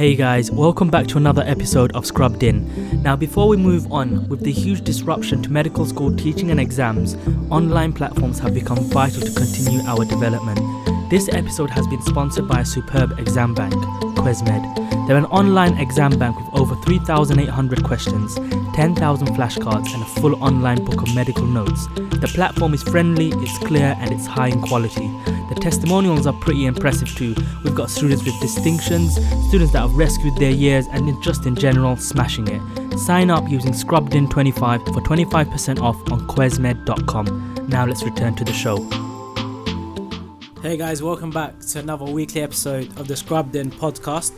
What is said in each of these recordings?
Hey guys, welcome back to another episode of Scrubbed In. Now, before we move on, with the huge disruption to medical school teaching and exams, online platforms have become vital to continue our development. This episode has been sponsored by a superb exam bank, QuesMed. They're an online exam bank with over 3,800 questions, 10,000 flashcards, and a full online book of medical notes. The platform is friendly, it's clear, and it's high in quality. The testimonials are pretty impressive too. We've got students with distinctions, students that have rescued their years, and just in general, smashing it. Sign up using ScrubbedIn25 for 25% off on QuesMed.com. Now let's return to the show. Hey guys, welcome back to another weekly episode of the Scrubbed In podcast.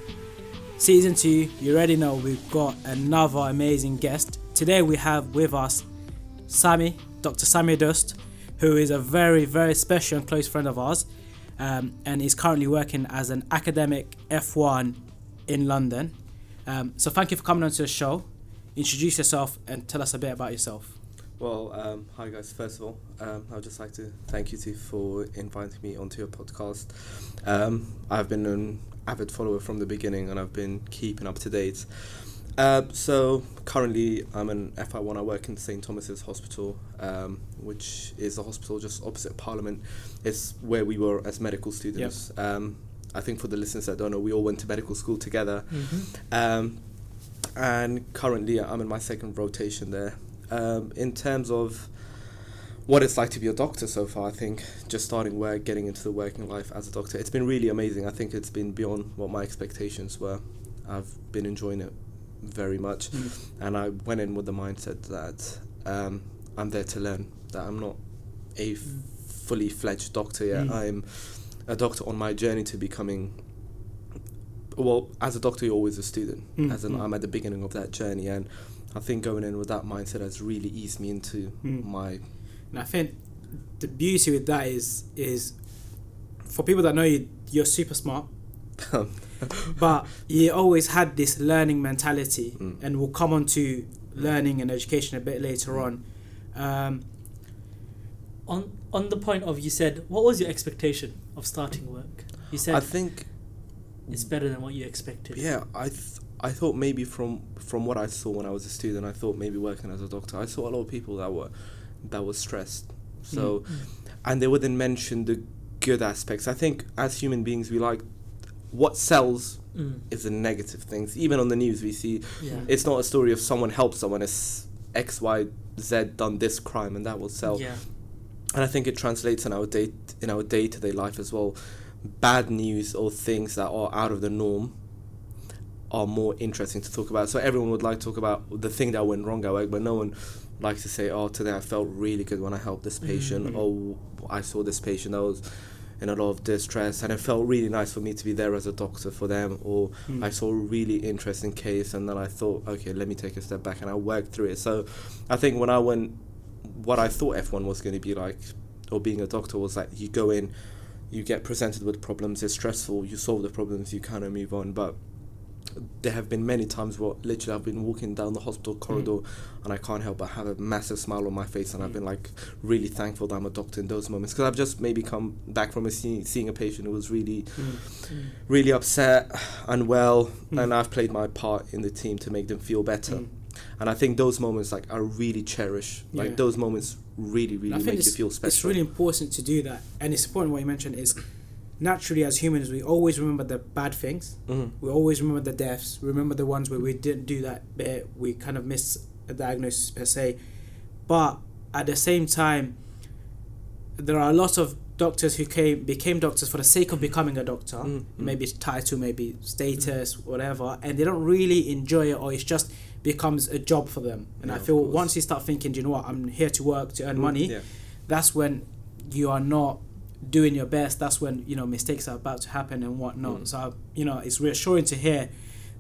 Season 2, you already know we've got another amazing guest. Today we have with us Sammy, Dr. Sammy Dust, who is a very, very special and close friend of ours, um, and is currently working as an academic F1 in London. Um, so thank you for coming onto the show. Introduce yourself and tell us a bit about yourself. Well, um, hi guys. First of all, um, I would just like to thank you two for inviting me onto your podcast. Um, I've been an avid follower from the beginning, and I've been keeping up to date. Uh, so currently, I'm an FY1. I work in St Thomas's Hospital, um, which is a hospital just opposite Parliament. It's where we were as medical students. Yep. Um, I think for the listeners that don't know, we all went to medical school together. Mm-hmm. Um, and currently, I'm in my second rotation there. Um, in terms of what it's like to be a doctor so far, I think just starting work, getting into the working life as a doctor, it's been really amazing. I think it's been beyond what my expectations were. I've been enjoying it very much. Mm. And I went in with the mindset that um, I'm there to learn, that I'm not a f- fully fledged doctor yet. Mm. I'm a doctor on my journey to becoming. Well, as a doctor, you're always a student. Mm. As an, mm. I'm at the beginning of that journey, and I think going in with that mindset has really eased me into mm. my. And I think the beauty with that is is for people that know you, you're super smart. but you always had this learning mentality, mm. and we'll come on to learning and education a bit later on. Um, on on the point of you said, what was your expectation of starting work? You said I think it's better than what you expected. Yeah, I th- I thought maybe from from what I saw when I was a student, I thought maybe working as a doctor. I saw a lot of people that were that were stressed. So, mm. and they wouldn't mention the good aspects. I think as human beings, we like what sells mm. is the negative things. Even on the news, we see yeah. it's not a story of someone helped someone. It's X, Y, Z done this crime, and that will sell. Yeah. And I think it translates in our day in our day to day life as well. Bad news or things that are out of the norm are more interesting to talk about. So everyone would like to talk about the thing that went wrong at work, but no one likes to say, "Oh, today I felt really good when I helped this patient," mm-hmm. or "I saw this patient that was." in a lot of distress and it felt really nice for me to be there as a doctor for them or mm. I saw a really interesting case and then I thought okay let me take a step back and I worked through it so I think when I went what I thought F1 was going to be like or being a doctor was like you go in you get presented with problems it's stressful you solve the problems you kind of move on but there have been many times where literally I've been walking down the hospital corridor mm. and I can't help but have a massive smile on my face and mm. I've been like really thankful that I'm a doctor in those moments because I've just maybe come back from a seeing, seeing a patient who was really mm. really upset unwell mm. and I've played my part in the team to make them feel better mm. and I think those moments like I really cherish like yeah. those moments really really make you feel special it's really important to do that and it's important what you mentioned is naturally as humans we always remember the bad things mm-hmm. we always remember the deaths remember the ones where we didn't do that bit we kind of miss a diagnosis per se but at the same time there are a lot of doctors who came became doctors for the sake of becoming a doctor mm-hmm. maybe title maybe status mm-hmm. whatever and they don't really enjoy it or it's just becomes a job for them and yeah, i feel once you start thinking you know what i'm here to work to earn mm-hmm. money yeah. that's when you are not doing your best, that's when you know mistakes are about to happen and whatnot. Mm. So you know it's reassuring to hear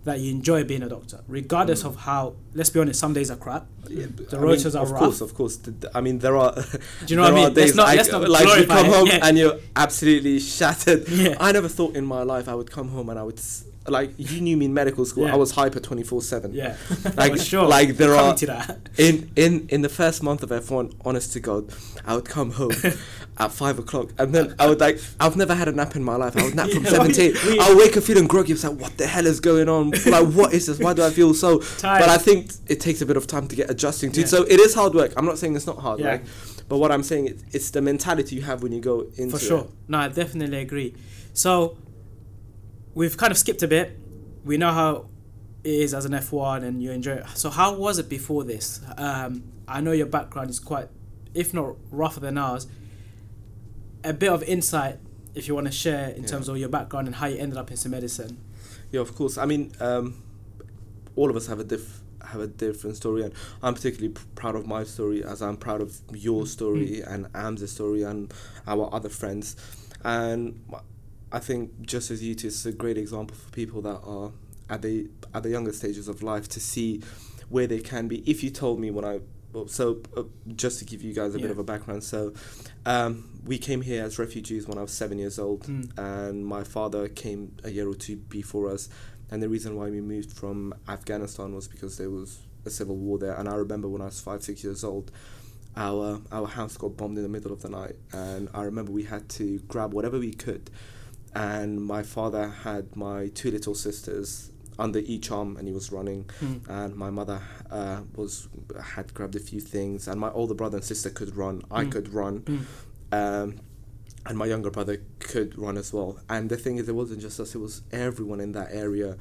that you enjoy being a doctor, regardless mm. of how. Let's be honest, some days are crap. Yeah, the roads are of rough. Of course, of course. I mean, there are. Do you know what I mean? Days not, I, like you come home yeah. and you're absolutely shattered. Yeah. I never thought in my life I would come home and I would like you knew me in medical school. Yeah. I was hyper twenty four seven. Yeah, Like- sure. like there are-. In in in the first month of F one, honest to God, I would come home at five o'clock, and then I would like I've never had a nap in my life. I would nap from seventeen. we- I'll wake up feeling groggy. It's like what the hell is going on? Like what is this? Why do I feel so? Tired. But I think it takes a bit of time to get adjusting to. Yeah. it. So it is hard work. I'm not saying it's not hard Yeah. work, but what I'm saying is it's the mentality you have when you go into For sure. it. No, I definitely agree. So we've kind of skipped a bit. We know how it is as an F1 and you enjoy it. So how was it before this? Um, I know your background is quite, if not rougher than ours. A bit of insight, if you want to share, in Yeah. terms of your background and how you ended up into medicine. Yeah, of course. I mean, um, all of us have a diff have a different story, and I'm particularly pr- proud of my story, as I'm proud of your story and Am's story and our other friends. And I think just as you two, it's a great example for people that are at the at the younger stages of life to see where they can be. If you told me when I well, so uh, just to give you guys a bit of a background, so um, we came here as refugees when I was seven years old, Mm. and my father came a year or two before us. And the reason why we moved from Afghanistan was because there was a civil war there. And I remember when I was five, six years old, our our house got bombed in the middle of the night, and I remember we had to grab whatever we could. And my father had my two little sisters under each arm, and he was running. Mm. And my mother uh, was had grabbed a few things, and my older brother and sister could run. I Mm. could run. Mm. Um, and my younger brother could run as well. And the thing is, it wasn't just us; it was everyone in that area.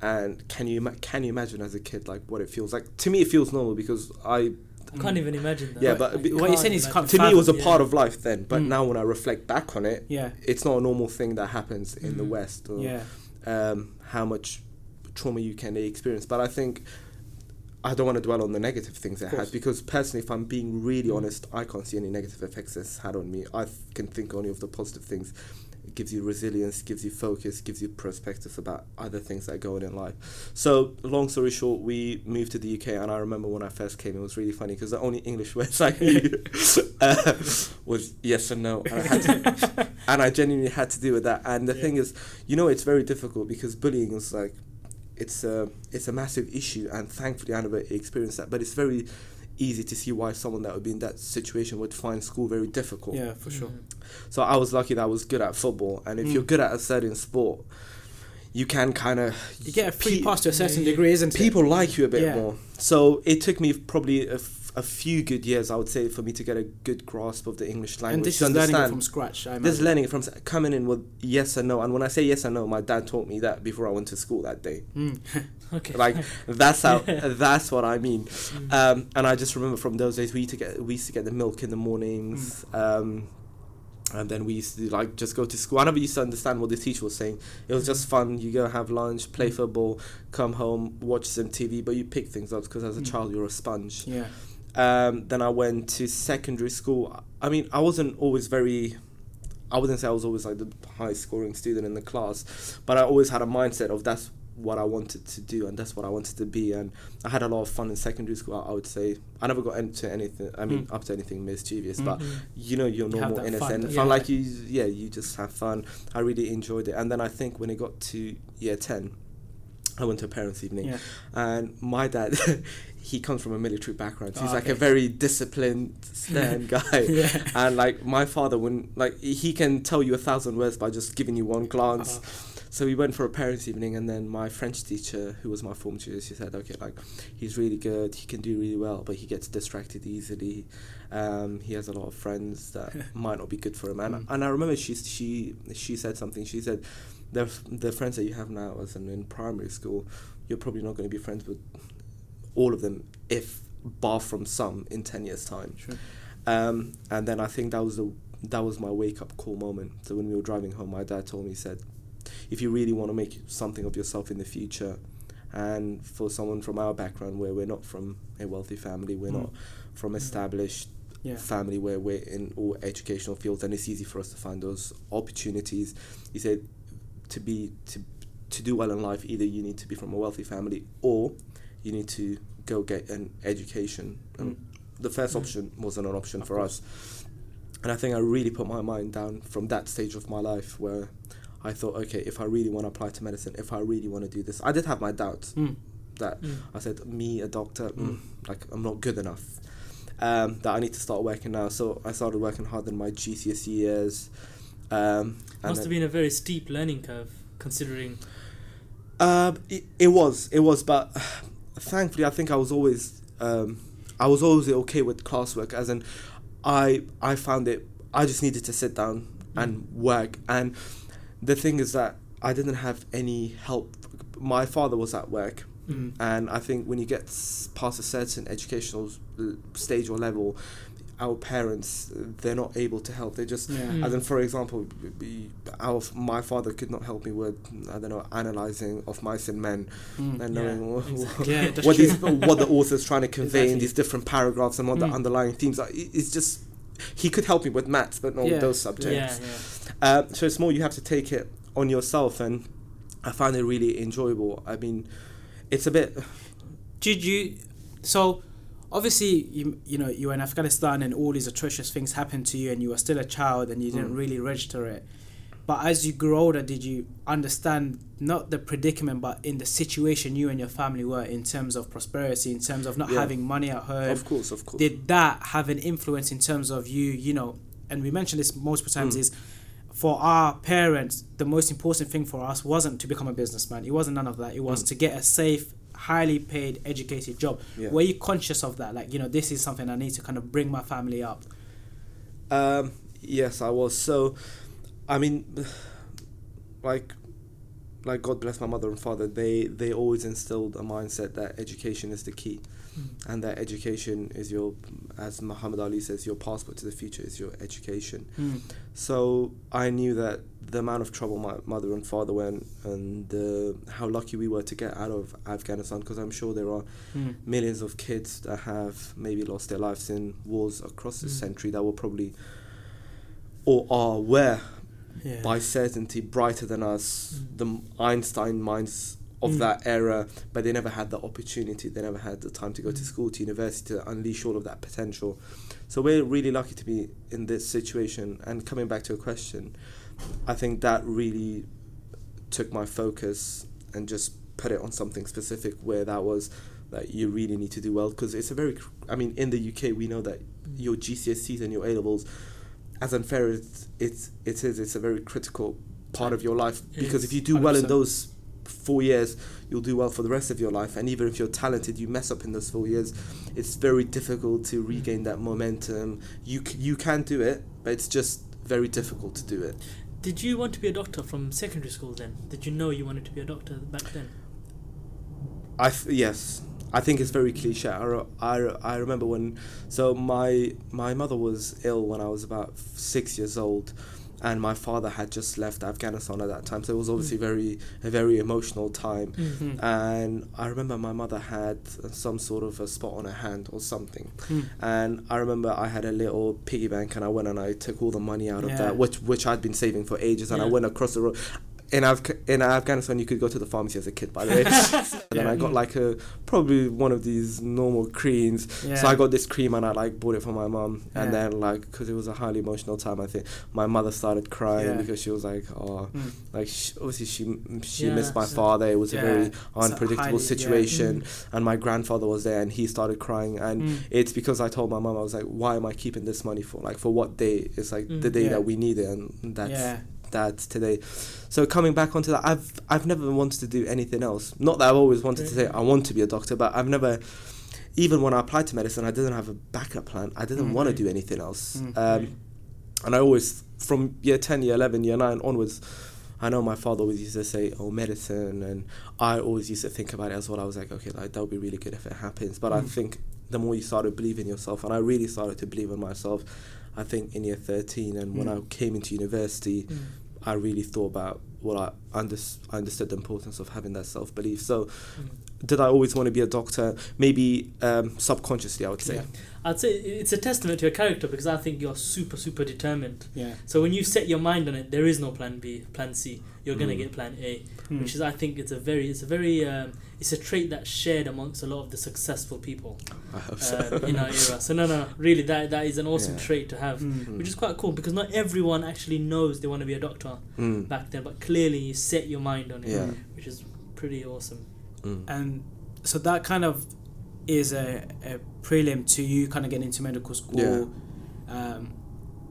And can you can you imagine as a kid like what it feels like? To me, it feels normal because I I can't even imagine that. Yeah, What- but- what you're saying is Can't can't to me it was a fathom, part of life then. But Mm. now when I reflect back on it, Yeah, it's not a normal thing that happens in the Mm. West or yeah, um, how much trauma you can experience. But I think I don't want to dwell on the negative things it course. had because personally, if I'm being really Mm. honest, I can't see any negative effects it's had on me. I th- can think only of the positive things. Gives you resilience, gives you focus, gives you perspective about other things that go on in life. So, long story short, we moved to the UK, and I remember when I first came, it was really funny because the only English words I knew uh, was yes and no, and I, had to, and I genuinely had to deal with that. And the Yeah. thing is, you know, it's very difficult because bullying is like it's a it's a massive issue, and thankfully I never experienced that. But it's very easy to see why someone that would be in that situation would find school very difficult. yeah, for sure. Mm. So I was lucky that I was good at football, and if Mm. you're good at a certain sport, you can kind of You get a free Pe- pass to a certain Yeah. degree, isn't it? people like you a bit Yeah. more. So it took me probably a, a few good years, I would say, for me to get a good grasp of the English language and this is learning it from scratch. I This imagine. learning it from coming in with yes and no, and when I say yes and no, my dad taught me that before I went to school that day. Mm. Okay. Like that's how that's what I mean. Mm. Um, and I just remember from those days we used to get we used to get the milk in the mornings. Um, and then we used to like just go to school. I never used to understand what the teacher was saying. It was just fun. You go have lunch, play football, come home, watch some TV, but you pick things up because as a Mm. child you're a sponge. yeah. Um, then I went to secondary school. I mean, I wasn't always very. I wouldn't say I was always like the high scoring student in the class, but I always had a mindset of that's what I wanted to do and that's what I wanted to be. And I had a lot of fun in secondary school. I, I would say I never got into anything. I mean, Mm. up to anything mischievous, Mm. but you know, your You normal fun, innocent yeah. fun. Like you, yeah, you just have fun. I really enjoyed it. And then I think when it got to year ten, I went to a parents' evening Yeah. and my dad he comes from a military background. So he's Oh, like a very disciplined stern guy. Yeah. and like my father when like he can tell you a thousand words by just giving you one glance. Uh, so we went for a parents evening and then my french teacher who was my form tutor she said okay like he's really good. He can do really well but he gets distracted easily. Um, he has a lot of friends that might not be good for him. And, Mm. and i remember she she she said something. She said the, the friends that you have now as in, in primary school you're probably not going to be friends with all of them if bar from some in 10 years time Sure. um, and then i think that was the that was my wake up call moment so when we were driving home my dad told me he said if you really want to make something of yourself in the future and for someone from our background where we're not from a wealthy family we're Mm. not from established Yeah. family where we're in all educational fields and it's easy for us to find those opportunities he said to be to to do well in life either you need to be from a wealthy family or you need to go get an education Mm. the first Mm. option wasn't an option Of for us and i think i really put my mind down from that stage of my life where I thought, okay, if I really want to apply to medicine, if I really want to do this, I did have my doubts Mm. that Mm. I said, me, a doctor, mm, like I'm not good enough. Um, that I need to start working now. So I started working hard in my GCSE years. Um, Must have been a very steep learning curve, considering. Um, it, it was, it was, but thankfully, I think I was always, um, I was always okay with classwork. As in, I I found it. I just needed to sit down and work. And the thing is that I didn't have any help. My father was at work, Mm. and I think when you get past a certain educational stage or level, our parents they're not able to help. They just Yeah. Mm. as in, for example, be- our my father could not help me with I don't know analyzing of mice and men Mm. and Yeah, knowing wha- exactly. Yeah, what true. these, what the author's trying to convey in these different paragraphs and what Mm. the underlying themes are. It's just he could help me with maths, but not Yeah. with those subjects. yeah. Um, so it's more you have to take it on yourself, and I find it really enjoyable. I mean, it's a bit. Did you? So, obviously, you you know you were in Afghanistan and all these atrocious things happened to you, and you were still a child and you didn't Mm. really register it. But as you grew older, did you understand not the predicament, but in the situation you and your family were in terms of prosperity, in terms of not Yeah. having money at home? Of course, of course. Did that have an influence in terms of you? You know, and we mentioned this multiple times. Mm. Is for our parents, the most important thing for us wasn't to become a businessman. It wasn't none of that. It was Mm. to get a safe, highly paid, educated job. Yeah. Were you conscious of that? Like, you know, this is something I need to kind of bring my family up. Um, yes, I was. So, I mean, like, like God bless my mother and father. They they always instilled a mindset that education is the key, and that education is your, as Muhammad Ali says, your passport to the future is your education. Mm. So I knew that the amount of trouble my mother and father went, and uh, how lucky we were to get out of Afghanistan. Because I'm sure there are Mm. millions of kids that have maybe lost their lives in wars across this Mm. century that were probably or are where Yeah. by certainty brighter than us, Mm. the Einstein minds of Mm. that era, but they never had the opportunity, they never had the time to go to Mm. school, to university, to unleash all of that potential. So we're really lucky to be in this situation. And coming back to a question, I think that really took my focus and just put it on something specific where that was that you really need to do well because it's a very I mean in the UK we know that your GCSEs and your A levels as unfair as it's it is it's a very critical part of your life because if you do well in those four years you'll do well for the rest of your life and even if you're talented you mess up in those four years it's very difficult to regain that momentum you c- you can do it but it's just very difficult to do it Did you want to be a doctor from secondary school then? Did you know you wanted to be a doctor back then? I th- yes, I think it's very cliche. I, re- I, re- I remember when so my my mother was ill when I was about six years old, and my father had just left Afghanistan at that time. So it was obviously very a very emotional time. Mm. And I remember my mother had some sort of a spot on her hand or something. Mm. And I remember I had a little piggy bank and I went and I took all the money out of that, which which I'd been saving for ages. And I went across the road. In, Af- in Afghanistan, you could go to the pharmacy as a kid, by the way. and then I got like a probably one of these normal creams. Yeah. So I got this cream and I like bought it for my mum. And Yeah. then like because it was a highly emotional time, I think my mother started crying Yeah. because she was like, oh, Mm. like sh obviously she she Yeah, missed my so- father. It was Yeah. a very unpredictable highly- yeah. situation, and my grandfather was there, and he started crying, and Mm. it's because I told my mom I was like, why am I keeping this money for? Like for what day? It's like the Mm. day Yeah. that we need it, and that's that's today. So coming back onto that, I've I've never wanted to do anything else. Not that I've always wanted to say I want to be a doctor, but I've never. Even when I applied to medicine, I didn't have a backup plan. I didn't Mm. want to do anything else. Mm. Um, and I always, from year 10, year 11, year 9 onwards, I know my father always used to say, oh, medicine. And I always used to think about it as well. I was like, okay, like, that would be really good if it happens. But I Mm. think the more you start to believe in yourself, and I really started to believe in myself, I think in year 13, and when Mm. I came into university, Mm. I really thought about well, I, under, I understood the importance of having that self belief. So, Mm. did I always want to be a doctor? Maybe um, subconsciously, I would say. Yeah. I'd say it's a testament to your character because I think you're super, super determined. Yeah. So when you set your mind on it, there is no plan B, plan C. You're gonna Mm. get plan A, Mm. which is I think it's a very, it's a very, um, it's a trait that's shared amongst a lot of the successful people I hope so. in our era. So no, no, really, that that is an awesome Yeah. trait to have, Mm. which is quite cool because not everyone actually knows they want to be a doctor Mm. back then. But clearly you set your mind on it, Yeah. which is pretty awesome. Mm. and so that kind of is a, a prelim to you kind of getting into medical school. Yeah. Um,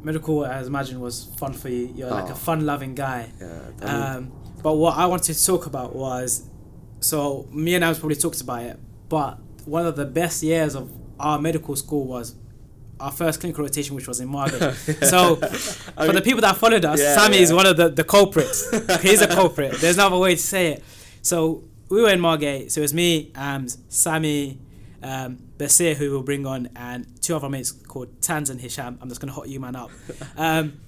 medical, as imagine, was fun for you. You're like Oh. a fun-loving guy. Yeah. Um, but what I wanted to talk about was, so me and Ams probably talked about it, but one of the best years of our medical school was our first clinical rotation, which was in Margate. So for the people that followed us, Yeah, Sammy is one of the, the culprits. He's a culprit. There's no other way to say it. So we were in Margate. So it was me, Ams, Sammy, um, Basir, who we'll bring on, and two other mates called Tanz and Hisham. I'm just going to hot you man up. Um,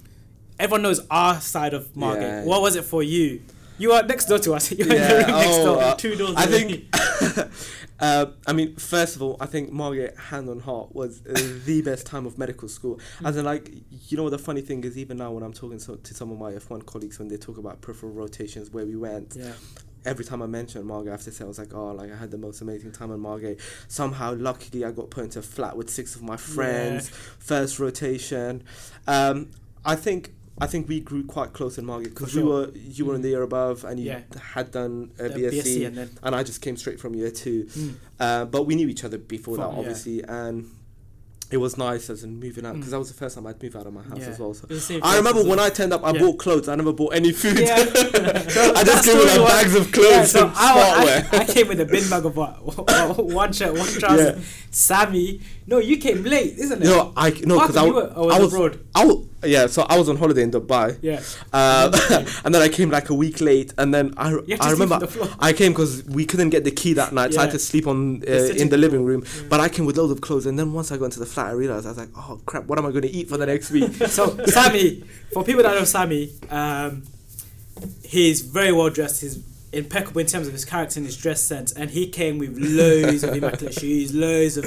everyone knows our side of Margate. Yeah. What was it for you? You are next door to us. You're in the Yeah, room next oh, door. uh, Two doors I away. think, uh, I mean, first of all, I think Margate Hand on Heart was uh, the best time of medical school. As in, like, you know, what the funny thing is, even now when I'm talking so, to some of my F1 colleagues, when they talk about peripheral rotations where we went, yeah. Every time I mention Margate, I have to say, I was like, oh, like, I had the most amazing time in Margate. Somehow, luckily, I got put into a flat with six of my friends, first rotation. Um, I think. I think we grew quite close in Margate because For we were you were in the year above and you Yeah. had done a BSc, BSc and then. and I just came straight from year two. Mm. Uh, but we knew each other before that, yeah. obviously, and it was nice as in moving out because Mm. that was the first time I'd moved out of my house Yeah. as well. So It was the same I remember when. I turned up, I Yeah. bought clothes. I never bought any food. Yeah. I just came with like bags of Yeah, clothes so and I. I, I came with a bin bag of what? one shirt, one trouser. Yeah. Sammy, no, you came late, isn't it? no, I no because I, Martin, you w- were- oh, was I was abroad. I was yeah. So I was on holiday in Dubai. Yeah. Uh, and then I came like a week late, and then I, I remember on the floor. I came because we couldn't get the key that night, so I had to sleep on uh, in the living room. Yeah. But I came with loads of clothes, and then once I got into the flat, I realized I was like, oh crap, what am I going to eat for the next week? So Sammy, for people that know Sammy, um, he's very well dressed. He's impeccable in terms of his character and his dress sense, and he came with loads of immaculate shoes, loads of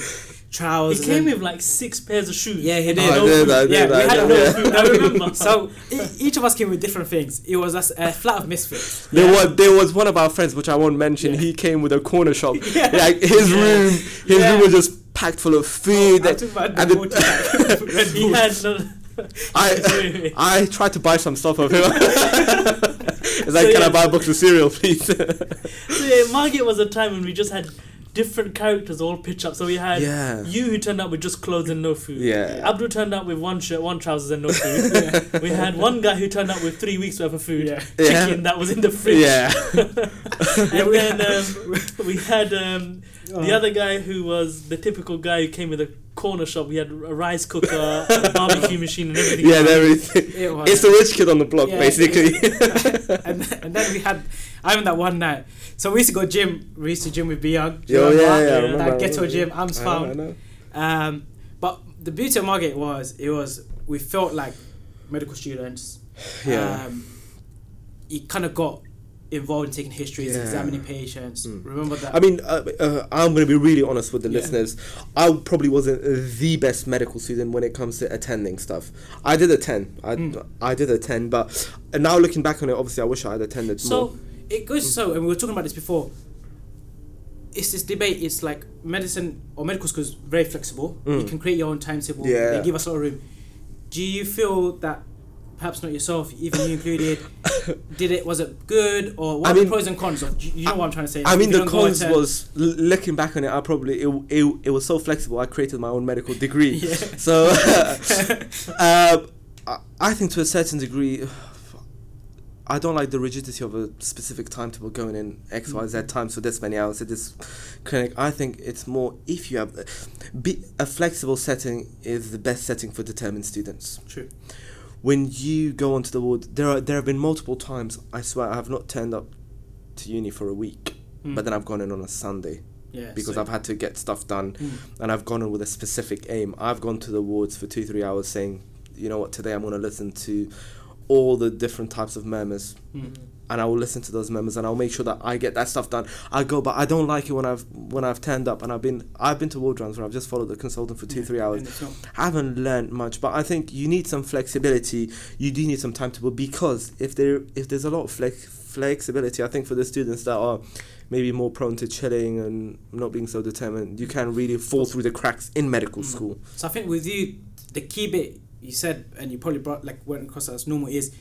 trousers. He came and- with like six pairs of shoes. Yeah, he And did. I no did, food. I did, Yeah, we had did, no yeah. food, I remember. So e- each of us came with different things. It was us a flat of misfits. There Yeah. was there was one of our friends which I won't mention. Yeah. He came with a corner shop. Yeah. Like his Yeah. room, his Yeah. room was just packed full of food. I'm that- talking about and the the- multi-pack. Red He had no. I I tried to buy some stuff of him. it's like, So, can I buy a box of cereal, please? So yeah, Margate was a time when we just had different characters all pitch up. So we had yeah. you who turned up with just clothes and no food. Yeah. Abdul turned up with one shirt, one trousers, and no food. yeah. we had one guy who turned up with three weeks worth of food, Yeah. Yeah. chicken that was in the fridge. Yeah. and we then um, we had um, the Uh-huh. other guy who was the typical guy who came with a corner shop. We had a rice cooker, a barbecue machine, and everything. Yeah, and everything. It was. It's the rich kid on the block, Yeah, basically. and, and then we had I remember that one night. So we used to go gym. We used to gym with Beyond. Yo, yeah, yeah. I remember, I That ghetto remember. gym, Am's I found. Um, but the beauty of Margate was it was we felt like medical students. Yeah. Um, you kind of got involved in taking histories, Yeah. examining patients. Mm. Remember that? I mean, uh, uh, I'm going to be really honest with the Yeah. listeners. I probably wasn't the best medical student when it comes to attending stuff. I did attend. I, Mm. I did attend, but uh, now looking back on it, obviously, I wish I had attended more. So it goes so, and we were talking about this before. It's this debate. It's like medicine or medical school is very flexible. You Mm. can create your own timetable. Yeah. They give us a lot of room. Do you feel that perhaps not yourself, even you included, did it? Was it good or what I are mean- the pros and cons of? You know what I'm trying to say. I mean, the cons was looking back on it. I probably it, it, it was so flexible. I created my own medical degree. Yeah. So, uh, I, I think to a certain degree, I don't like the rigidity of a specific timetable going in X Y Z time, for this many hours at this clinic. I think it's more if you have be, a flexible setting is the best setting for determined students. True. When you go onto the ward, there are there have been multiple times. I swear I have not turned up to uni for a week, Mm. but then I've gone in on a Sunday yeah, because so- I've had to get stuff done Mm. and I've gone in with a specific aim. I've gone to the wards for two, three hours saying, you know what, today I'm going to listen to all the different types of murmurs Mm. and I will listen to those murmurs and I'll make sure that I get that stuff done. I go, but I don't like it when I've when I've turned up and I've been I've been to ward rounds where I've just followed the consultant for two, Yeah, three hours. not- I haven't learned much, but I think you need some flexibility. You do need some timetable because if there if there's a lot of flex flexibility, I think for the students that are maybe more prone to chilling and not being so determined, you can really fall through the cracks in medical Mm. school. So I think with you, the key bit you said, and you probably brought like went across as normal is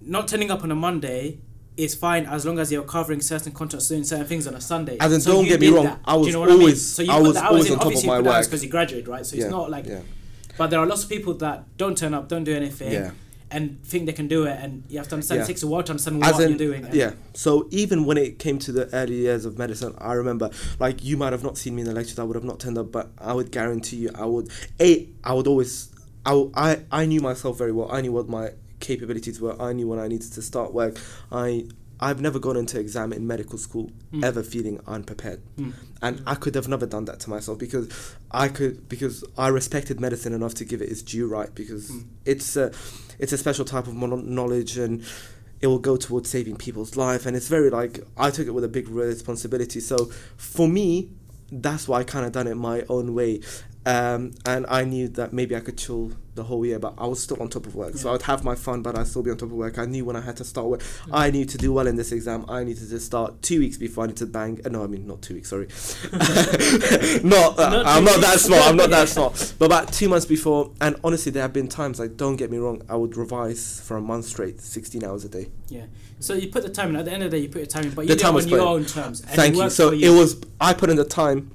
not turning up on a Monday is fine as long as you're covering certain contracts, doing certain things on a Sunday. As in, So don't get me wrong, that. I was you know what I mean? always- So you I was always in. on top of my you put the hours work. because you graduated, right? So yeah, it's not like. yeah. But there are lots of people that don't turn up, don't do anything, Yeah. and think they can do it, and you have to understand it takes a while to understand As what in, you're doing. yeah. So even when it came to the early years of medicine, I remember, like, you might have not seen me in the lectures. I would have not turned up, but I would guarantee you, I would. A, I would always. I, I, I knew myself very well. I knew what my capabilities were. I knew when I needed to start work. I. I've never gone into exam in medical school Mm. ever feeling unprepared, Mm. and I could have never done that to myself because I could because I respected medicine enough to give it its due right because Mm. it's a it's a special type of knowledge and it will go towards saving people's life and it's very like I took it with a big responsibility so for me that's why I kind of done it my own way um, and I knew that maybe I could chill the whole year but I was still on top of work. So I'd have my fun but I'd still be on top of work. I knew when I had to start work. I knew to do well in this exam. I needed to start two weeks before I need to bang uh, no I mean not two weeks sorry. Not, uh, Not I'm not that smart I'm not that smart but about two months before and honestly there have been times like don't get me wrong I would revise for a month straight 16 hours a day. Yeah. So you put the time in. At the end of the day, you put your time in, but The you do it time on was your own terms. Thank you. so it was I put in the time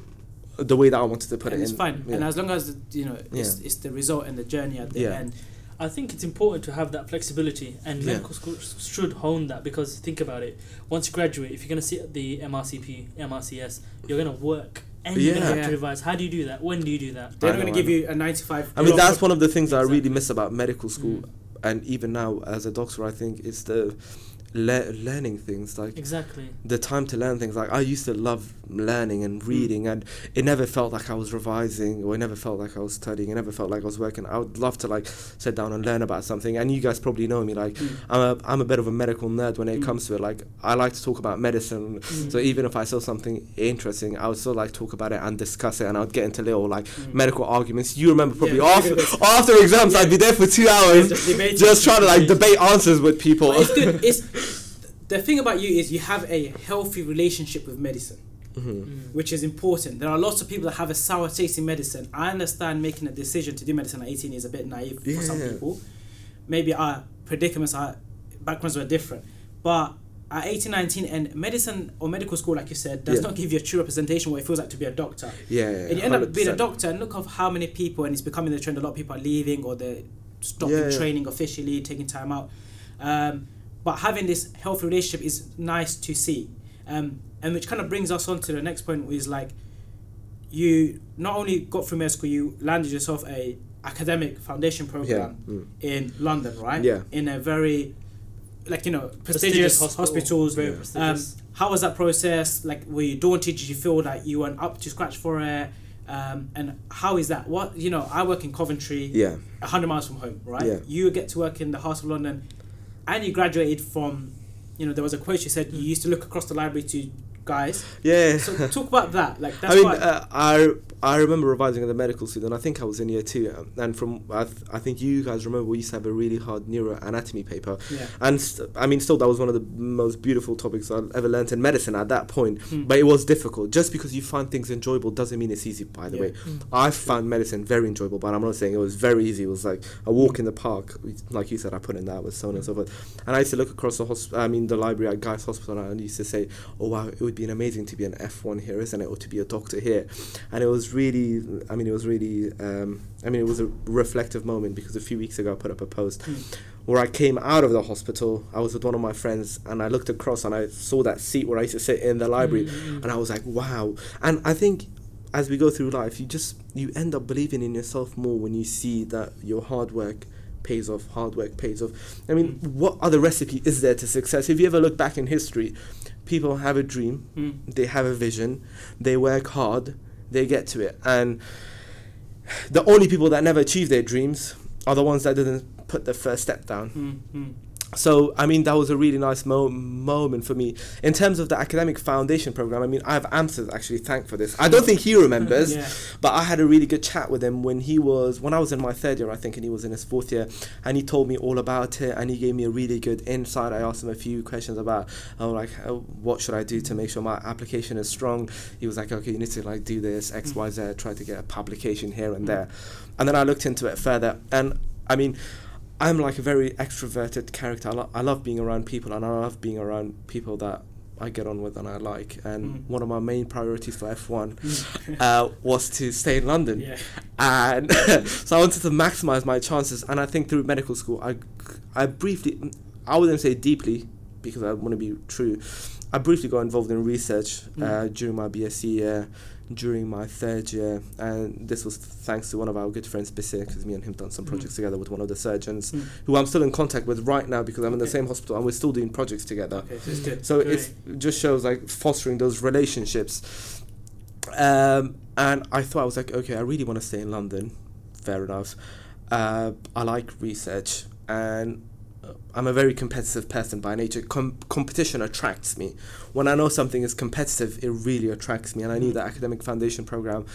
the way that I wanted to put and it it's in fine. Yeah. And as long as you know, it's, Yeah. it's the result and the journey at the Yeah. end. I think it's important to have that flexibility, and Yeah. medical schools should hone that because think about it. Once you graduate, if you're going to sit at the MRCP, MRCS, you're going to work and you're going to have to Yeah. revise. How do you do that? When do you do that? They're I not gonna give you a ninety-five. I mean that's one of the things that I really miss about medical school Mm. and even now as a doctor I think it's the le- learning things like Exactly. the time to learn things like I used to love learning and reading and it never felt like I was revising or it never felt like I was studying it never felt like I was working I would love to like sit down and learn about something and you guys probably know me like Mm. I'm a, I'm a bit of a medical nerd when it Mm. comes to it like I like to talk about medicine Mm. so even if I saw something interesting I would still like talk about it and discuss it and I would get into little like Mm. medical arguments you remember probably Yeah, after, after exams I'd be there for two hours Just just trying to like debate answers with people it's good. It's the thing about you is you have a healthy relationship with medicine, Mhm. Mm. which is important. There are lots of people that have a sour taste in medicine. I understand making a decision to do medicine at 18 is a bit naive for some people. Maybe our predicaments, our backgrounds were different, but. At 18, 19, and medicine or medical school, like you said, does Yeah. not give you a true representation of what it feels like to be a doctor. yeah, yeah and you end up being a doctor and look of how many people and it's becoming the trend a lot of people are leaving or they're stopping Yeah, yeah. training officially taking time out um, but having this healthy relationship is nice to see um, and which kind of brings us on to the next point is like you not only got through med school you landed yourself a academic foundation yeah program mm. in london right Yeah. in a very like you know Prestigious prestigious, hospital. hospitals Very Yeah. um, prestigious. how was that process? Like, were you daunted? Did you feel that you weren't up to scratch for it? Um, and how is that? What you know, I work in Coventry, yeah hundred miles from home, right? Yeah. You get to work in the Heart of London, and you graduated from, you know, there was a quote you said you used to look across the library to Guy's. yeah So talk about that. Like that's I mean, why. uh, I I remember revising at the medical student. I think I was in year two, um, and from I, th- I think you guys remember we used to have a really hard neuroanatomy paper, yeah. and st- I mean, still that was one of the most beautiful topics I've ever learnt in medicine at that point. Hmm. But it was difficult. Just because you find things enjoyable doesn't mean it's easy. By the Yeah. way, I found medicine very enjoyable, but I'm not saying it was very easy. It was like a walk in the park, like you said. I put in that with so on and so forth. And I used to look across the hospital. I mean, the library at Guy's Hospital, and I used to say, "Oh wow, it would be amazing to be an F1 here, isn't it, or to be a doctor here?" And it was really, I mean, it was really, um, I mean, it was a reflective moment because a few weeks ago I put up a post Hmm. where I came out of the hospital. I was with one of my friends, and I looked across and I saw that seat where I used to sit in the library, Mm. and I was like, "Wow!" And I think as we go through life, you just you end up believing in yourself more when you see that your hard work pays off. Hard work pays off. I mean, what other recipe is there to success? If you ever look back in history, people have a dream, Mm. they have a vision, they work hard, they get to it, and the only people that never achieve their dreams are the ones that didn't put the first step down. Mm, mm. So, I mean, that was a really nice mo- moment for me. In terms of the academic foundation program, I mean, I have Amsterdam actually thank for this. I don't think he remembers, Yeah. but I had a really good chat with him when he was, when I was in my third year, I think, and he was in his fourth year, and he told me all about it, and he gave me a really good insight. I asked him a few questions about, oh, like, oh, what should I do to make sure my application is strong? He was like, okay, you need to like do this X, Y, Z, try to get a publication here and mm. there, and then I looked into it further, and I mean. I'm like a very extroverted character. I, lo- I love being around people, and I love being around people that I get on with and I like. And Mm. one of my main priorities for F1 uh, was to stay in London. yeah. and so I wanted to maximize my chances. And I think through medical school, I, I briefly, I wouldn't say deeply, because I want to be true. I briefly got involved in research uh, Mm. during my BSc year, during my third year, and this was thanks to one of our good friends, Basir, because me and him done some Mm. projects together with one of the surgeons, Mm. who I'm still in contact with right now because I'm in the same hospital and we're still doing projects together. Okay, so. So it just shows like fostering those relationships. Um, and I thought I was like, okay, I really want to stay in London. Fair enough. Uh, I like research, and I'm a very competitive person by nature. Com- competition attracts me. When I know something is competitive, it really attracts me. And I knew Mm. the academic foundation program,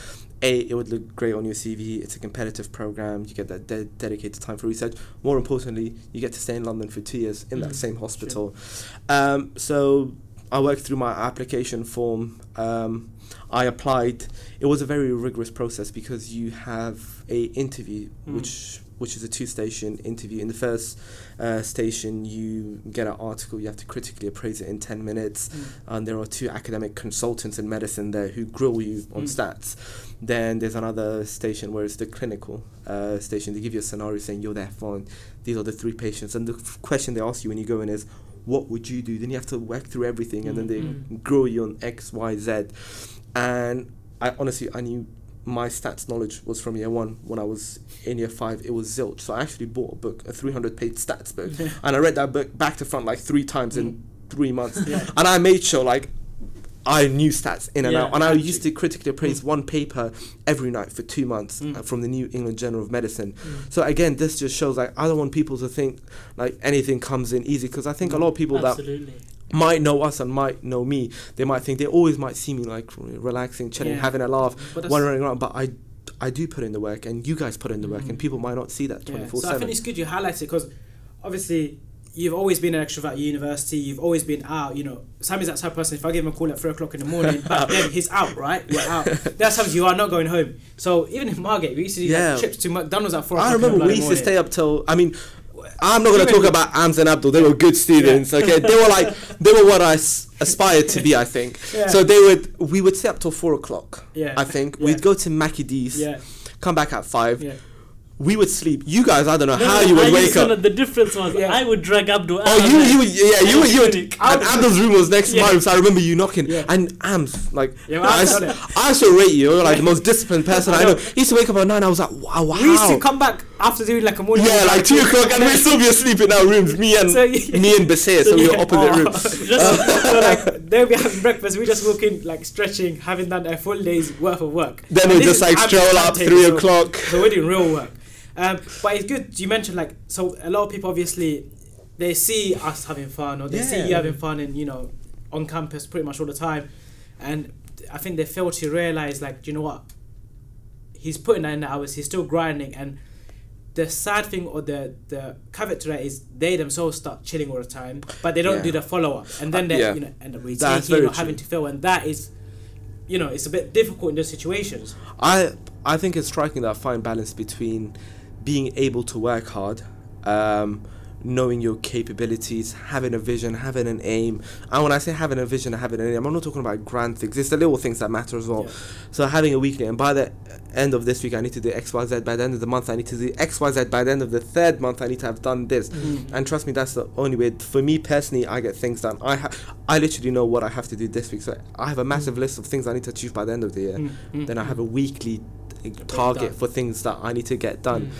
a, it would look great on your CV. It's a competitive program. You get that de- dedicated time for research. More importantly, you get to stay in London for two years in that Mm, same hospital. Um, so I worked through my application form. Um, I applied. It was a very rigorous process because you have a interview, Mm. which which is a two station interview. In the first uh, station, you get an article. You have to critically appraise it in ten minutes, Mm. and there are two academic consultants in medicine there who grill you on Mm. stats. Then there's another station where it's the clinical uh, station. They give you a scenario saying you're there fine. These are the three patients, and the f- question they ask you when you go in is, "What would you do?" Then you have to work through everything, and then they Mm. grill you on X, Y, Z. And I honestly, I knew my stats knowledge was from year one. When I was in year five, it was zilch. So I actually bought a book, a 300 page stats book, and I read that book back to front like three times in three months. Yeah. And I made sure like I knew stats in and Yeah, out, and I used to critically appraise one paper every night for two months Mm. uh, from the New England Journal of Medicine. Mm. So again, this just shows like I don't want people to think like anything comes in easy because I think a lot of people that Absolutely. Might know us and might know me, they might think they always might see me like relaxing, chilling, Yeah. having a laugh, But wandering around. But I, I do put in the work, and you guys put in the work, Mm. and people might not see that twenty four So I think seven. it's good you highlight it because obviously you've always been an extrovert at university. You've always been out. You know, Sammy's that type of person. If I give him a call at three o'clock in the morning, back then he's out. Right, you're out. That's times you are not going home. So even in Margate, we used to do Yeah. like, trips to McDonald's at four. I o'clock in the remember we used to stay up till. I mean, I'm not gonna talk about Ams and Abdul. They were good students. Okay, they were like they were what I s- aspired to be. I think. Yeah. So they would. We would stay up till four o'clock. Yeah. I think Yeah. we'd go to Mackie D's. Yeah, Come back at five. yeah. We would sleep. You guys, I don't know No, how no, you would I wake up. The difference was Yeah. I would drag Abdul. Oh, you, you, would- yeah, you, were- you, would- Clinic. and Abdul's room was next to Yeah. mine, so I remember you knocking. Yeah. And Ams, like, Yeah, I, well, s- I've done. I still rate you. You're like the most disciplined person I I know. know. He used to wake up at nine. I was like, wow, wow. We used to come back after doing like a morning. yeah, like two o'clock, and we'd still be asleep in our rooms. Me and So, yeah. me and Basir, so we were Yeah. opposite Oh. rooms. Just- so like they'll be having breakfast. We just walk in like stretching, having done a full day's worth of work. Then we just like stroll up three o'clock. So we're doing real work. Um, but it's good you mentioned like so a lot of people obviously they see us having fun or they see you having fun and you know on campus pretty much all the time, and I think they fail to realize like you know what he's putting in the hours, he's still grinding and. The sad thing or the the caveat to that is they themselves start chilling all the time, but they don't Yeah. do the follow up, and then Uh, they yeah. you know end up retaking or having to fill, and that is, you know, it's a bit difficult in those situations. I I think it's striking that fine balance between being able to work hard, um, knowing your capabilities, having a vision, having an aim. And when I say having a vision, having an aim, I'm not talking about grand things. It's the little things that matter as well. Yeah. So having a weekly, and by the end of this week, I need to do X, Y, Z. By the end of the month, I need to do X, Y, Z. By the end of the third month, I need to have done this. Mm. And trust me, that's the only way. For me personally, I get things done. I ha- I literally know what I have to do this week. So I have a massive list of things I need to achieve by the end of the year. Mm, mm, Then I have a weekly target for things that I need to get Mm. done.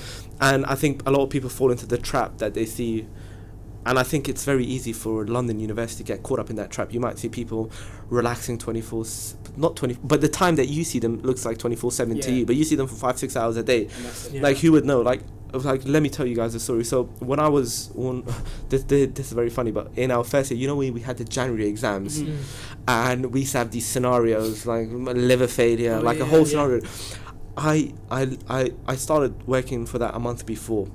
And I think a lot of people fall into the trap that they see. And I think it's very easy for London University to get caught up in that trap. You might see people relaxing 24, not 20, but the time that you see them looks like 24 7 to you, but you see them for five, six hours a day. And that's it. Yeah. Like, who would know? Like, like, let me tell you guys a story. So, when I was on, this, this, this is very funny, but in our first year, you know, when we had the January exams, Mhm. and we used to have these scenarios like liver failure, Oh, like yeah, a whole yeah. I, I I I started working for that a month before.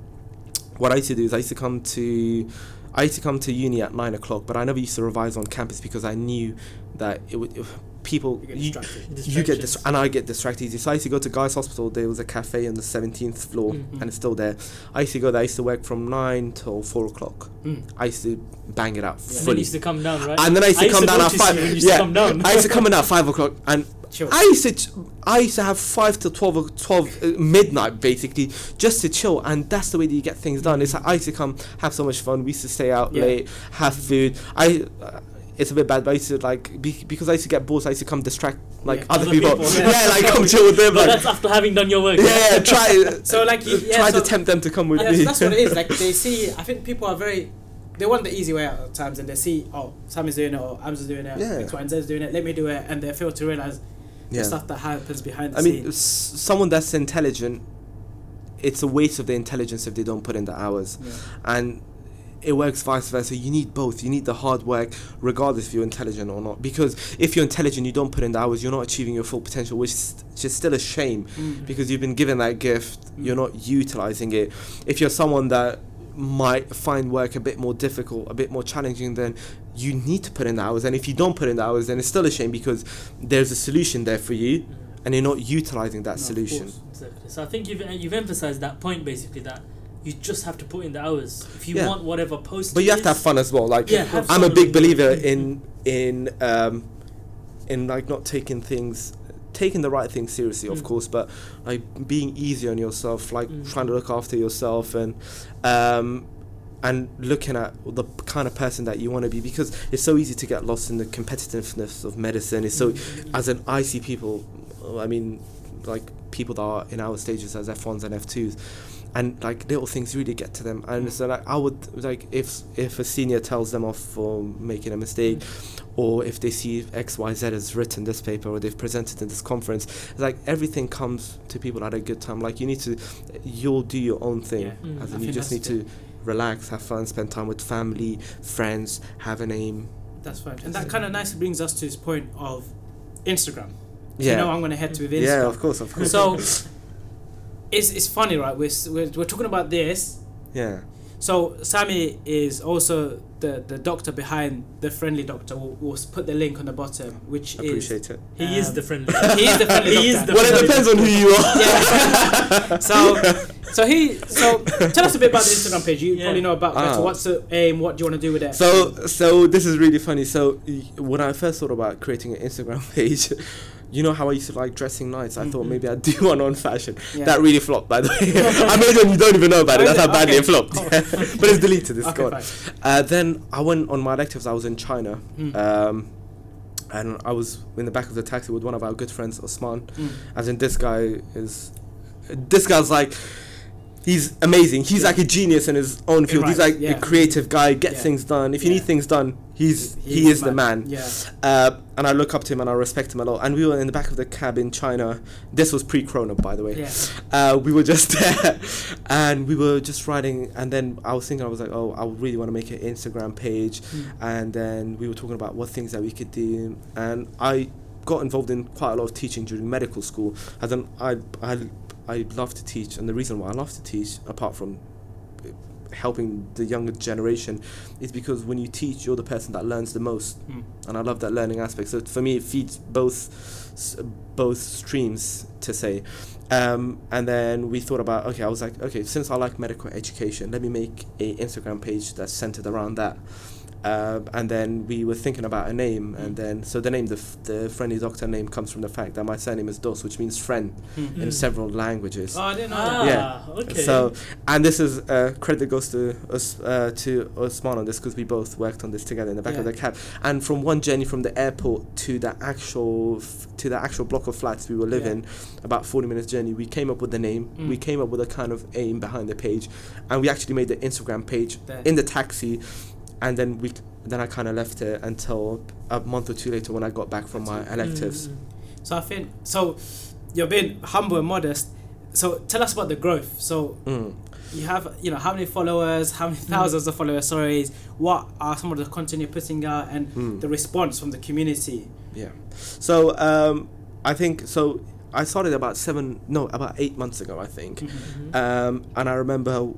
What I used to do is I used to come to I used to come to uni at nine o'clock, but I never used to revise on campus because I knew that it would. It, people You get distracted. you get dis- and I get distracted easy. So I used to go to Guy's Hospital. There was a cafe on the seventeenth floor, Mhm. and it's still there. I used to go there. I used to work from nine till four o'clock. Mm. I used to bang it out And then you fully. used to come down, right? And then I used to come down at five. You when you used yeah, to come down. I used to come in at five o'clock, and I used to, I used to have five to 12, o- 12 uh, midnight basically just to chill, and that's the way that you get things done. It's like I used to come have so much fun. We used to stay out Yeah. late, have food. I, uh, it's a bit bad, but I used to like be, because I used to get bored. So I used to come distract like Yeah. other, Other people. people, yeah. yeah. like come chill with them. but Like, that's after having done your work. yeah, yeah, try. So, like, you- try so- to tempt them to come with Yeah, me. so that's what it is. Like they see, I think people are very, they want the easy way out at times, and they see, oh, Sam is doing it, or Am's doing it, Yeah. X, Y, and Z is doing it. Let me do it, and they fail to realize yeah. the stuff that happens behind the I mean, s- someone that's intelligent, it's a waste of the intelligence if they don't put in the hours. Yeah. and it works vice versa. You need both. You need the hard work, regardless if you're intelligent or not. Because if you're intelligent, you don't put in the hours, you're not achieving your full potential, which is just still a shame. Mm. Because you've been given that gift, Mm. you're not utilizing it. If you're someone that might find work a bit more difficult, a bit more challenging, then you need to put in the hours. And if you don't put in the hours, then it's still a shame because there's a solution there for you, and you're not utilizing that No, solution. Exactly. So I think you've you've emphasized that point basically that you just have to put in the hours if you Yeah. want whatever post. But you have to have fun as well. Like Yeah, I'm a big believer in in um in like not taking things taking the right things seriously of Mm. course but like being easy on yourself like Mm. trying to look after yourself and um and looking at the kind of person that you want to be because it's so easy to get lost in the competitiveness of medicine it's so Mm. as an I see people I mean like people that are in our stages as F1s and F2s and like little things really get to them and Mm. so like I would like if if a senior tells them off for making a mistake or if they see XYZ has written this paper or they've presented in this conference like everything comes to people at a good time like you need to you'll do your own thing Yeah. Mm. as I in you just need to relax have fun spend time with family friends have an aim That's fine. And that kind of nicely brings us to this point of Instagram. yeah You know, I'm going to head to with Instagram. yeah of course of course So, it's, it's funny, right? We're, we're, we're talking about this. yeah So, Sammy is also the, the doctor behind the friendly doctor. We'll, we'll put the link on the bottom, which is. appreciate it He is Um, the friendly. He is the friendly He is the well it friendly depends on who you are Yeah. so, so he. So, tell us a bit about the Instagram page. You Yeah. probably know about that. Ah. So, what's the aim? What do you want to do with it? So so this is really funny. So when I first thought about creating an Instagram page, you know how I used to like dressing nights. I thought Mhm. maybe I'd do one on fashion. Yeah. That really flopped, by the way. I made one you don't even know about it. That's how badly Okay. it flopped. Oh. but it's deleted. It's okay, gone. Uh, then I went on my electives. I was in China. Mm. Um, and I was in the back of the taxi with one of our good friends, Osman. Mm. As in, this guy is. This guy's like. He's amazing. He's Yeah. like a genius in his own field. He's like yeah. a creative guy, gets things done. If you need things done, he's he, He's is the man. Yeah. Uh, and I look up to him and I respect him a lot. And we were in the back of the cab in China. This was pre-Corona, by the way. Yeah. Uh, we were just there, and we were just riding. And then I was thinking, I was like, oh, I really want to make an Instagram page. Mm. And then we were talking about what things that we could do. And I got involved in quite a lot of teaching during medical school. As in, I I I love to teach, and the reason why I love to teach, apart from helping the younger generation is because when you teach you're the person that learns the most Mm. and I love that learning aspect. So for me, it feeds both both streams to say. Um, and then we thought about okay, I was like, okay, since I like medical education, let me make a Instagram page that's centered around that. Uh, and then we were thinking about a name, and then so the name, the, f- the friendly doctor name, comes from the fact that my surname is Dos, which means friend Mm. in Mm. several languages. Oh, I didn't know Ah. Yeah. okay. So, and this is uh, credit goes to us uh, to Osman on this because we both worked on this together in the back of the cab. And from one journey from the airport to the actual f- to the actual block of flats we were Yeah. living, about forty minutes journey, we came up with the name. Mm. We came up with a kind of aim behind the page, and we actually made the Instagram page There. in the taxi, and then we then I kind of left it until a month or two later when I got back from my Mm, electives. Mm, So I think so. You're being humble and modest. So tell us about the growth. So Mm. you have, you know, how many followers, how many thousands of followers? Sorry, what are some of the content you're putting out, and Mm. the response from the community? Yeah. So um, I think so. I started about seven, no, about eight months ago, I think. Mhm. Mhm. Um, and I remember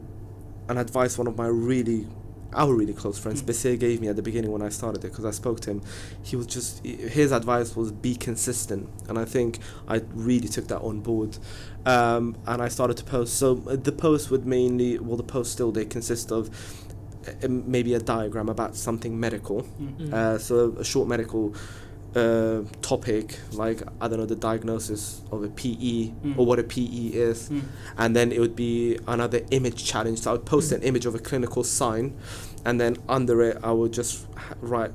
an advice one of my really our really close friends. Mm. Basir gave me at the beginning when I started it because I spoke to him. He was just his advice was be consistent, and I think I really took that on board. Um, and I started to post. So uh, the post would mainly, well, the post still they consist of uh, maybe a diagram about something medical. Mm. Uh, so a short medical uh, topic, like I don't know the diagnosis of a PE Mm. or what a PE is, Mm. and then it would be another image challenge. So I would post Mm. an image of a clinical sign, and then under it I would just write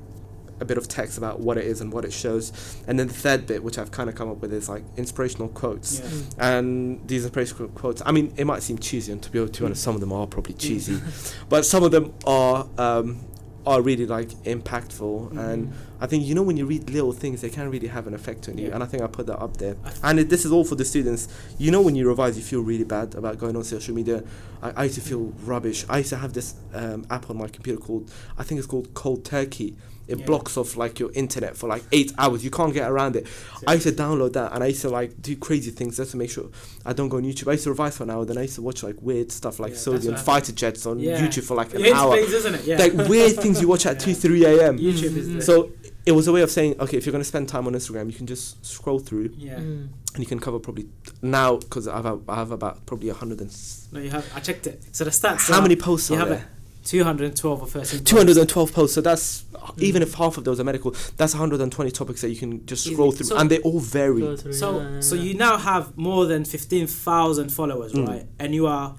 a bit of text about what it is and what it shows. And then the third bit, which I've kind of come up with, is like inspirational quotes. Yeah. Mm. And these inspirational quotes, I mean, it might seem cheesy, and to be to be honest, Mm. some of them are probably cheesy, but some of them are um, are really like impactful. And Mm. I think you know when you read little things, they can really have an effect on you. Yeah. And I think I put that up there. And it, this is all for the students. You know when you revise, you feel really bad about going on social media. I, I used to feel rubbish. I used to have this um, app on my computer called I think it's called Cold Turkey. It Yeah. blocks off like your internet for like eight hours. You can't get around it. I used to download that and I used to like do crazy things just to make sure I don't go on YouTube. I used to revise for an hour, then I used to watch like weird stuff like Yeah, Saudi that's and what fighter jets on Yeah. YouTube for like an hour. things, isn't it? Yeah. Like weird things you watch at. 2, 3 a.m. YouTube is So it was a way of saying, okay, if you're going to spend time on Instagram, you can just scroll through yeah. Mm. and you can cover probably now because I have I have about probably a hundred and s- No, you have. I checked it. So the stats. how are many posts you are have there? 212 or 13. Two hundred and twelve posts. So that's Mm. even if half of those are medical, that's 120 topics that you can just Easy. scroll through, So- and they all vary. Through, So, yeah, yeah, so yeah. you now have more than 15,000 followers, Mm. right? And you are,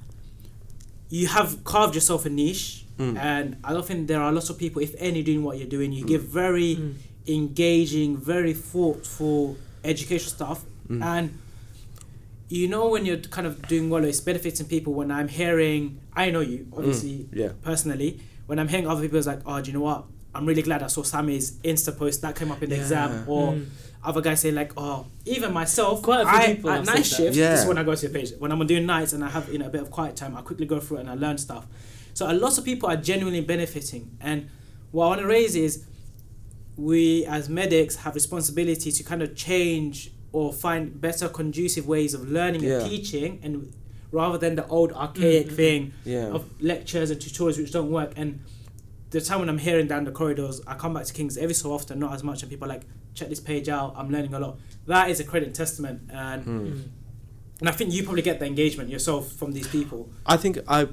you have carved yourself a niche. Mm. And I don't think there are lots of people, if any, doing what you're doing. You give very Mm. engaging, very thoughtful educational stuff. Mm. And you know when you're kind of doing well, it's benefiting people. When I'm hearing, I know you obviously Yeah. personally. When I'm hearing other people, it's like, oh, do you know what? I'm really glad I saw Sammy's Insta post that came up in the Yeah. exam, or Mm. other guys say like, oh, even myself, Quite a few I, people at have night shift. Yeah. This is when I go to the page. When I'm doing nights and I have you know a bit of quiet time, I quickly go through it and I learn stuff. So a lot of people are genuinely benefiting. And what I want to raise is, we as medics have responsibility to kind of change or find better conducive ways of learning Yeah. and teaching, and rather than the old archaic Mm, mm, thing Yeah. of lectures and tutorials which don't work. And the time when I'm hearing down the corridors, I come back to Kings every so often, not as much, and people are like, check this page out, I'm learning a lot. That is a credit and testament. And, Mm. Mm. and I think you probably get the engagement yourself from these people. I think I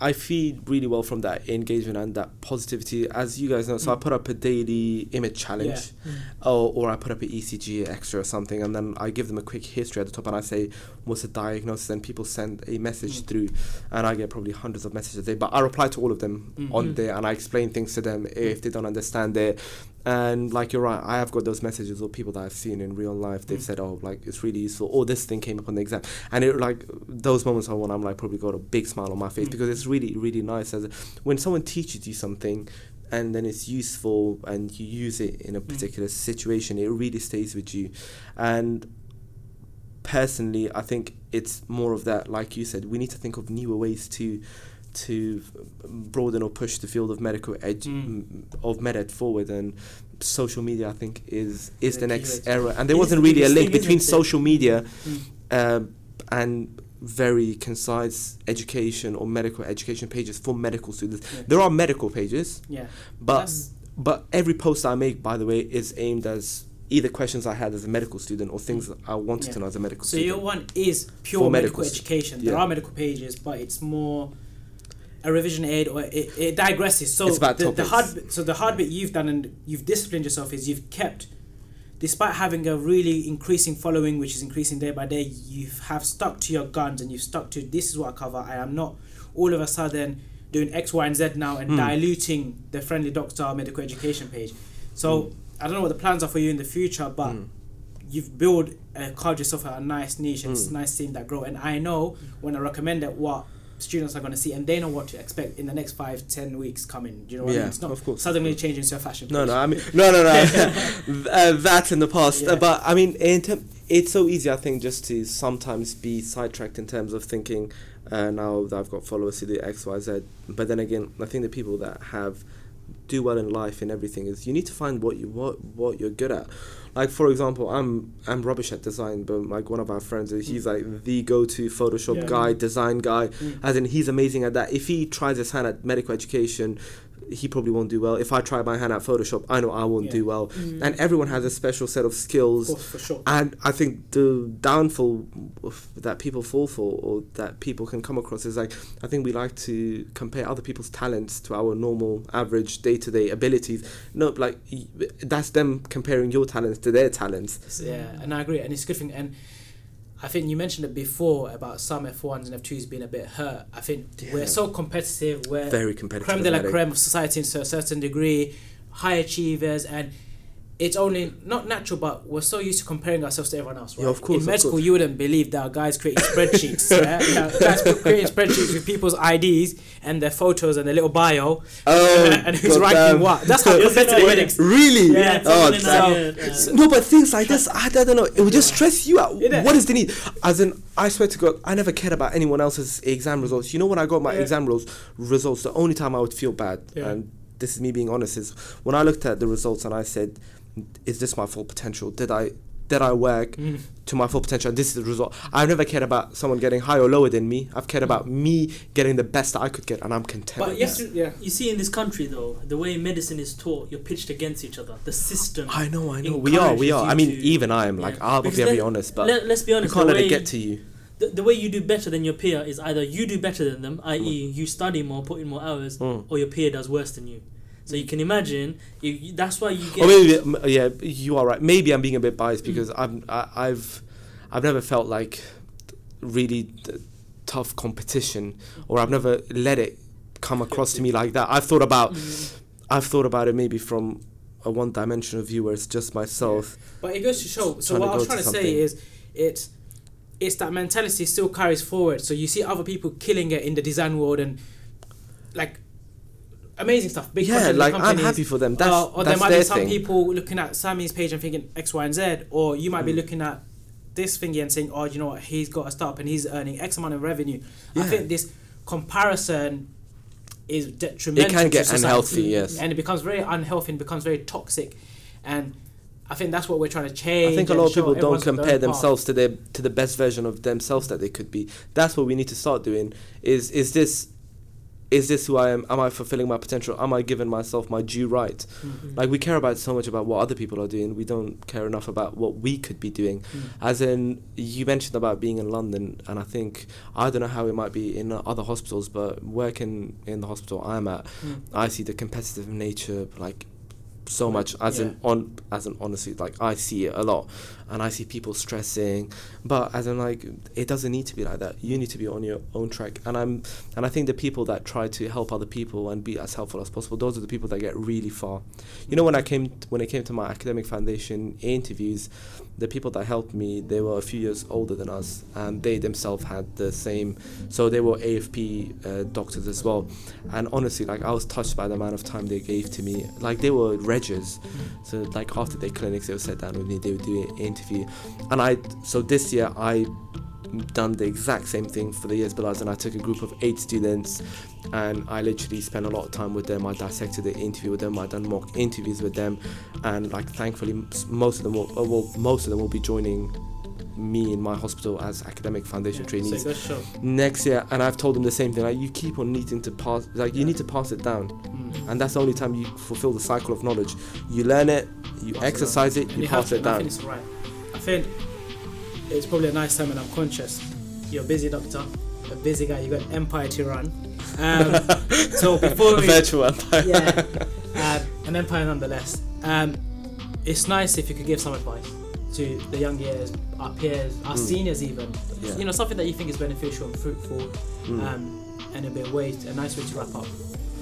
I feed really well from that engagement and that positivity. As you guys know, so I Mm. put up a daily image challenge, Mm. or, or I put up an ECG extra or something, and then I give them a quick history at the top, and I say what's the diagnosis, and people send a message Mm. through, and I get probably hundreds of messages a day. But I reply to all of them Mm. on Mm. there, and I explain things to them if they don't understand it. And like you're right, I have got those messages of people that I've seen in real life. They've Mm. said, "Oh, like it's really useful." Or this thing came up on the exam, and it like those moments are when I'm like probably got a big smile on my face Mm. because it's really really nice as a, when someone teaches you something and then it's useful and you use it in a Mm. particular situation it really stays with you and personally i think it's more of that like you said we need to think of newer ways to to broaden or push the field of medical ed Mm. of med ed forward and social media i think is is The the next era and there It wasn't really a link between social media Mm. um, and very concise education or medical education pages for medical students. Yeah. There are medical pages, Yeah. but That's- but every post I make, by the way, is aimed as either questions I had as a medical student or things that I wanted Yeah. to know as a medical So student. So your one is pure medical medicals. education. There Yeah. are medical pages, but it's more a revision aid or it, it digresses. So It's about the, the hard bit- so the hard bit you've done and you've disciplined yourself is you've kept despite having a really increasing following which is increasing day by day you have stuck to your guns and you've stuck to this is what I cover I am not all of a sudden doing X Y and Z now and Mm. diluting the friendly doctor medical education page so I don't know what the plans are for you in the future but Mm. you've built uh, carved yourself a nice niche and it's Mm. nice seeing that grow and I know when I recommend it what students are going to see and they know what to expect in the next five ten weeks coming do you know what I mean it's not of course. suddenly changing to a fashion No, page. no, I mean, no, no, no. uh, that's in the past. Yeah. Uh, but I mean, in term, it's so easy, I think, just to sometimes be sidetracked in terms of thinking, uh, now that I've got followers to do X, Y, Z. But then again, I think the people that have do well in life and everything is you need to find what you what what you're good at. Like for example, I'm I'm rubbish at design, but like one of our friends, he's like the go-to Photoshop Yeah. guy, design guy Mm. as in he's amazing at that. If he tries his hand at medical education, he probably won't do well. If I try my hand at Photoshop, I know I won't Yeah. do well. Mm. And everyone has a special set of skills. Of course, for sure. And I think the downfall that people fall for, or that people can come across, is like I think we like to compare other people's talents to our normal, average, day-to-day abilities. No, like that's them comparing your talents to their talents. Yeah, and I agree, and it's a good thing. And I think you mentioned it before about some F1s and F2s being a bit hurt. I think we're so competitive. We're Very competitive. creme de la creme of society to a certain degree, high achievers, and it's only not natural, but we're so used to comparing ourselves to everyone else. Right? Yeah, of course, In of med school, course. you wouldn't believe that guys creating spreadsheets. yeah? Are guys creating spreadsheets with people's IDs and their photos and their little bio, Oh, and who's ranking damn. what. That's how Isn't competitive it? is. Really? Yeah, Oh, it's damn. something in our head, uh, No, but things like this, I, I don't know. It would just stress you out. Innit? What is the need? As in, I swear to God, I never cared about anyone else's exam results. You know, when I got my Yeah. exam results, results, the only time I would feel bad, and this is me being honest, is when I looked at the results and I said, "Is this my full potential? Did I?" Did I work Mm. to my full potential? And this is the result. I've never cared about someone getting higher or lower than me. I've cared about me getting the best that I could get, and I'm content. But yes, that. yeah. You see, in this country, though, the way medicine is taught, you're pitched against each other. The system. I know, I know. We are, we are. I mean, to- even I am. Like, Yeah. I'll be very honest, but Let, us be honest. you can't let it get to you. the, the way you do better than your peer is either you do better than them, i.e., you study more, put in more hours, Mm. or your peer does worse than you. So you can imagine, you, that's why you get. Or maybe, yeah, you are right. Maybe I'm being a bit biased Mm. because I'm, I, I've, I've never felt like really t- tough competition, or I've never let it come across to me like that. I've thought about, Mm. I've thought about it maybe from a one-dimensional view where it's just myself. But it goes to show. So what I was trying to to say is, it's it's that mentality still carries forward. So you see other people killing it in the design world and like amazing stuff. Big yeah, like I'm happy for them. That's Uh, or that's there might be some thing. people looking at Sammy's page and thinking X, Y, and Z, or you might be Mm. looking at this thingy and saying, "Oh, you know what? He's got a startup and he's earning X amount of revenue." I think this comparison is detrimental. It can get unhealthy, yes. and it becomes very unhealthy and becomes very toxic, and I think that's what we're trying to change. I think a lot of people don't everyone's got their compare themselves to their to the best version of themselves that they could be. That's what we need to start doing. Is is this is this who I am? Am I fulfilling my potential? Am I giving myself my due right? Mhm. Like we care about so much about what other people are doing. We don't care enough about what we could be doing. Mm. As in, you mentioned about being in London, and I think I don't know how it might be in other hospitals, but working in the hospital I'm at, Mm. I see the competitive nature like so much as Yeah. in on as in honestly like I see it a lot and I see people stressing but as in like it doesn't need to be like that you need to be on your own track and I'm and I think the people that try to help other people and be as helpful as possible those are the people that get really far you know when I came when it came to my academic foundation interviews the people that helped me they were a few years older than us and they themselves had the same so they were AFP uh, doctors as well. And honestly like I was touched by the amount of time they gave to me. Like they were reggers so like after their clinics they would sit down with me they would do an interview. And I so this year I done the exact same thing for the years below us and I took a group of eight students and I literally spent a lot of time with them. I dissected the interview with them. I done mock interviews with them. And like thankfully most of them will uh, well most of them will be joining me in my hospital as academic foundation Yeah, trainees So it goes to show. next year. And I've told them the same thing like you keep on needing to pass like you need to pass it down. Mm. and that's the only time you fulfill the cycle of knowledge. You learn it you Pass exercise it, And you pass it down. think it's right. I think it's probably a nice time when I'm conscious. You're a busy doctor, a busy guy. You got an empire to run. Um, so before we, virtual empire yeah, um, an empire nonetheless. Um, it's nice if you could give some advice to the young years, our peers, our Mm. seniors, even. Yeah. You know, something that you think is beneficial and fruitful, Mm. um, and a bit way, a nice way to wrap up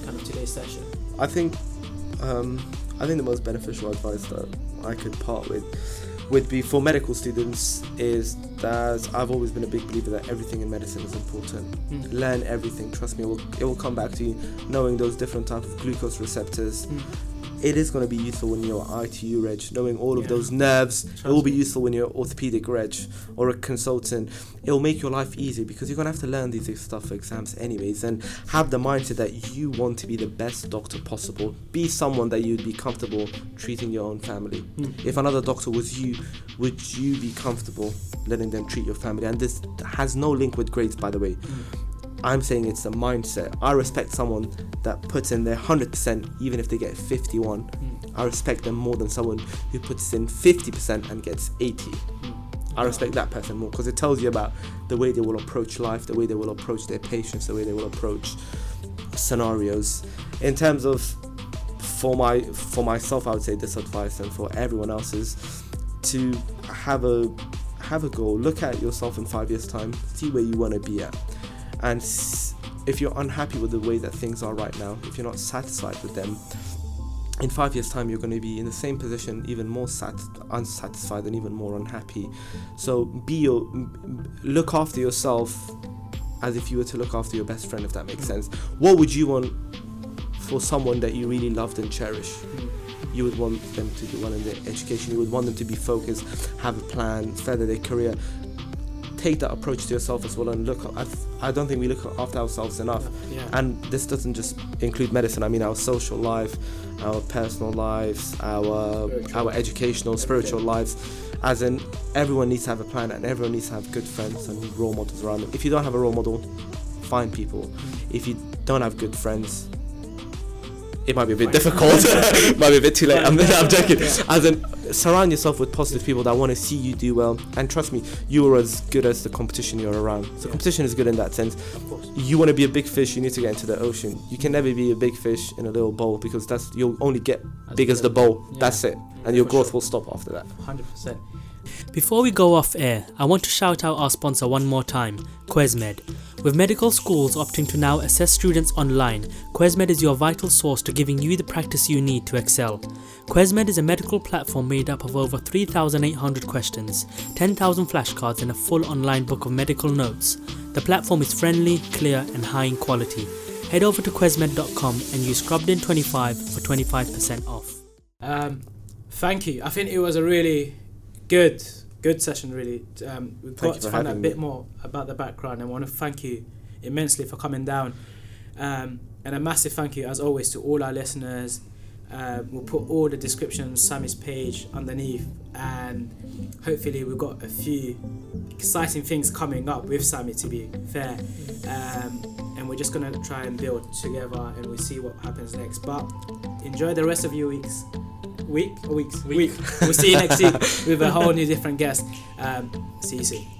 kind of today's session. I think um, I think the most beneficial advice that I could part with would be for medical students is that I've always been a big believer that everything in medicine is important. Mm. Learn everything. Trust me, it will, it will come back to you. Knowing those different types of glucose receptors, Mm. It is going to be useful when you're ITU reg. Knowing all of Yeah. those nerves, it will be useful when you're orthopedic reg or a consultant. It will make your life easy because you're going to have to learn these stuff for exams anyways, and have the mindset that you want to be the best doctor possible. Be someone that you'd be comfortable treating your own family. Mm. If another doctor was you, would you be comfortable letting them treat your family? And this has no link with grades, by the way. Mm. I'm saying it's a mindset. I respect someone that puts in their 100% even if they get 51. Mm. I respect them more than someone who puts in 50% and gets 80. I respect that person more because it tells you about the way they will approach life, the way they will approach their patients, the way they will approach scenarios. In terms of for my for myself, I would say this advice, and for everyone else is to have a have a goal. Look at yourself in five years' time. See where you want to be at, and if you're unhappy with the way that things are right now, if you're not satisfied with them, in five years' time you're going to be in the same position, even more sat- unsatisfied and even more unhappy. So be your look after yourself as if you were to look after your best friend, if that makes sense. What would you want for someone that you really loved and cherish? You would want them to do well in their education. You would want them to be focused, have a plan, further their career. Take that approach to yourself as well, and look. I, I don't think we look after ourselves enough Yeah. and this doesn't just include medicine i mean our social life our personal lives our Spiritual. our educational spiritual lives as in everyone needs to have a plan and everyone needs to have good friends and role models around them if you don't have a role model find people mm. if you don't have good friends it might be a bit difficult might be a bit too late i'm, I'm joking as in surround yourself with positive people that want to see you do well and trust me you are as good as the competition you're around so competition is good in that sense of course. you want to be a big fish, you need to get into the ocean. You can never be a big fish in a little bowl because that's you'll only get big as the bowl. That's it, and your growth will stop after that. 100%. Before we go off air, I want to shout out our sponsor one more time, QuesMed. With medical schools opting to now assess students online, QuesMed is your vital source to giving you the practice you need to excel. QuesMed is a medical platform made up of over 3,800 questions, 10,000 flashcards, and a full online book of medical notes. The platform is friendly, clear, and high in quality. Head over to quesmed.com and use ScrubbedIn25 for 25% off. Um, thank you. I think it was a really good, good session. Really, um, we Thank got you to find out a bit me. more about the background. and I want to thank you immensely for coming down, um, and a massive thank you as always to all our listeners. Um, we'll put all the descriptions, Sammy's page underneath, and hopefully we've got a few exciting things coming up with Sammy. To be fair, um, and we're just gonna try and build together, and we'll see what happens next. But enjoy the rest of your weeks. Week or weeks? Week. we'll see you next week with a whole new different guest. Um, see you soon.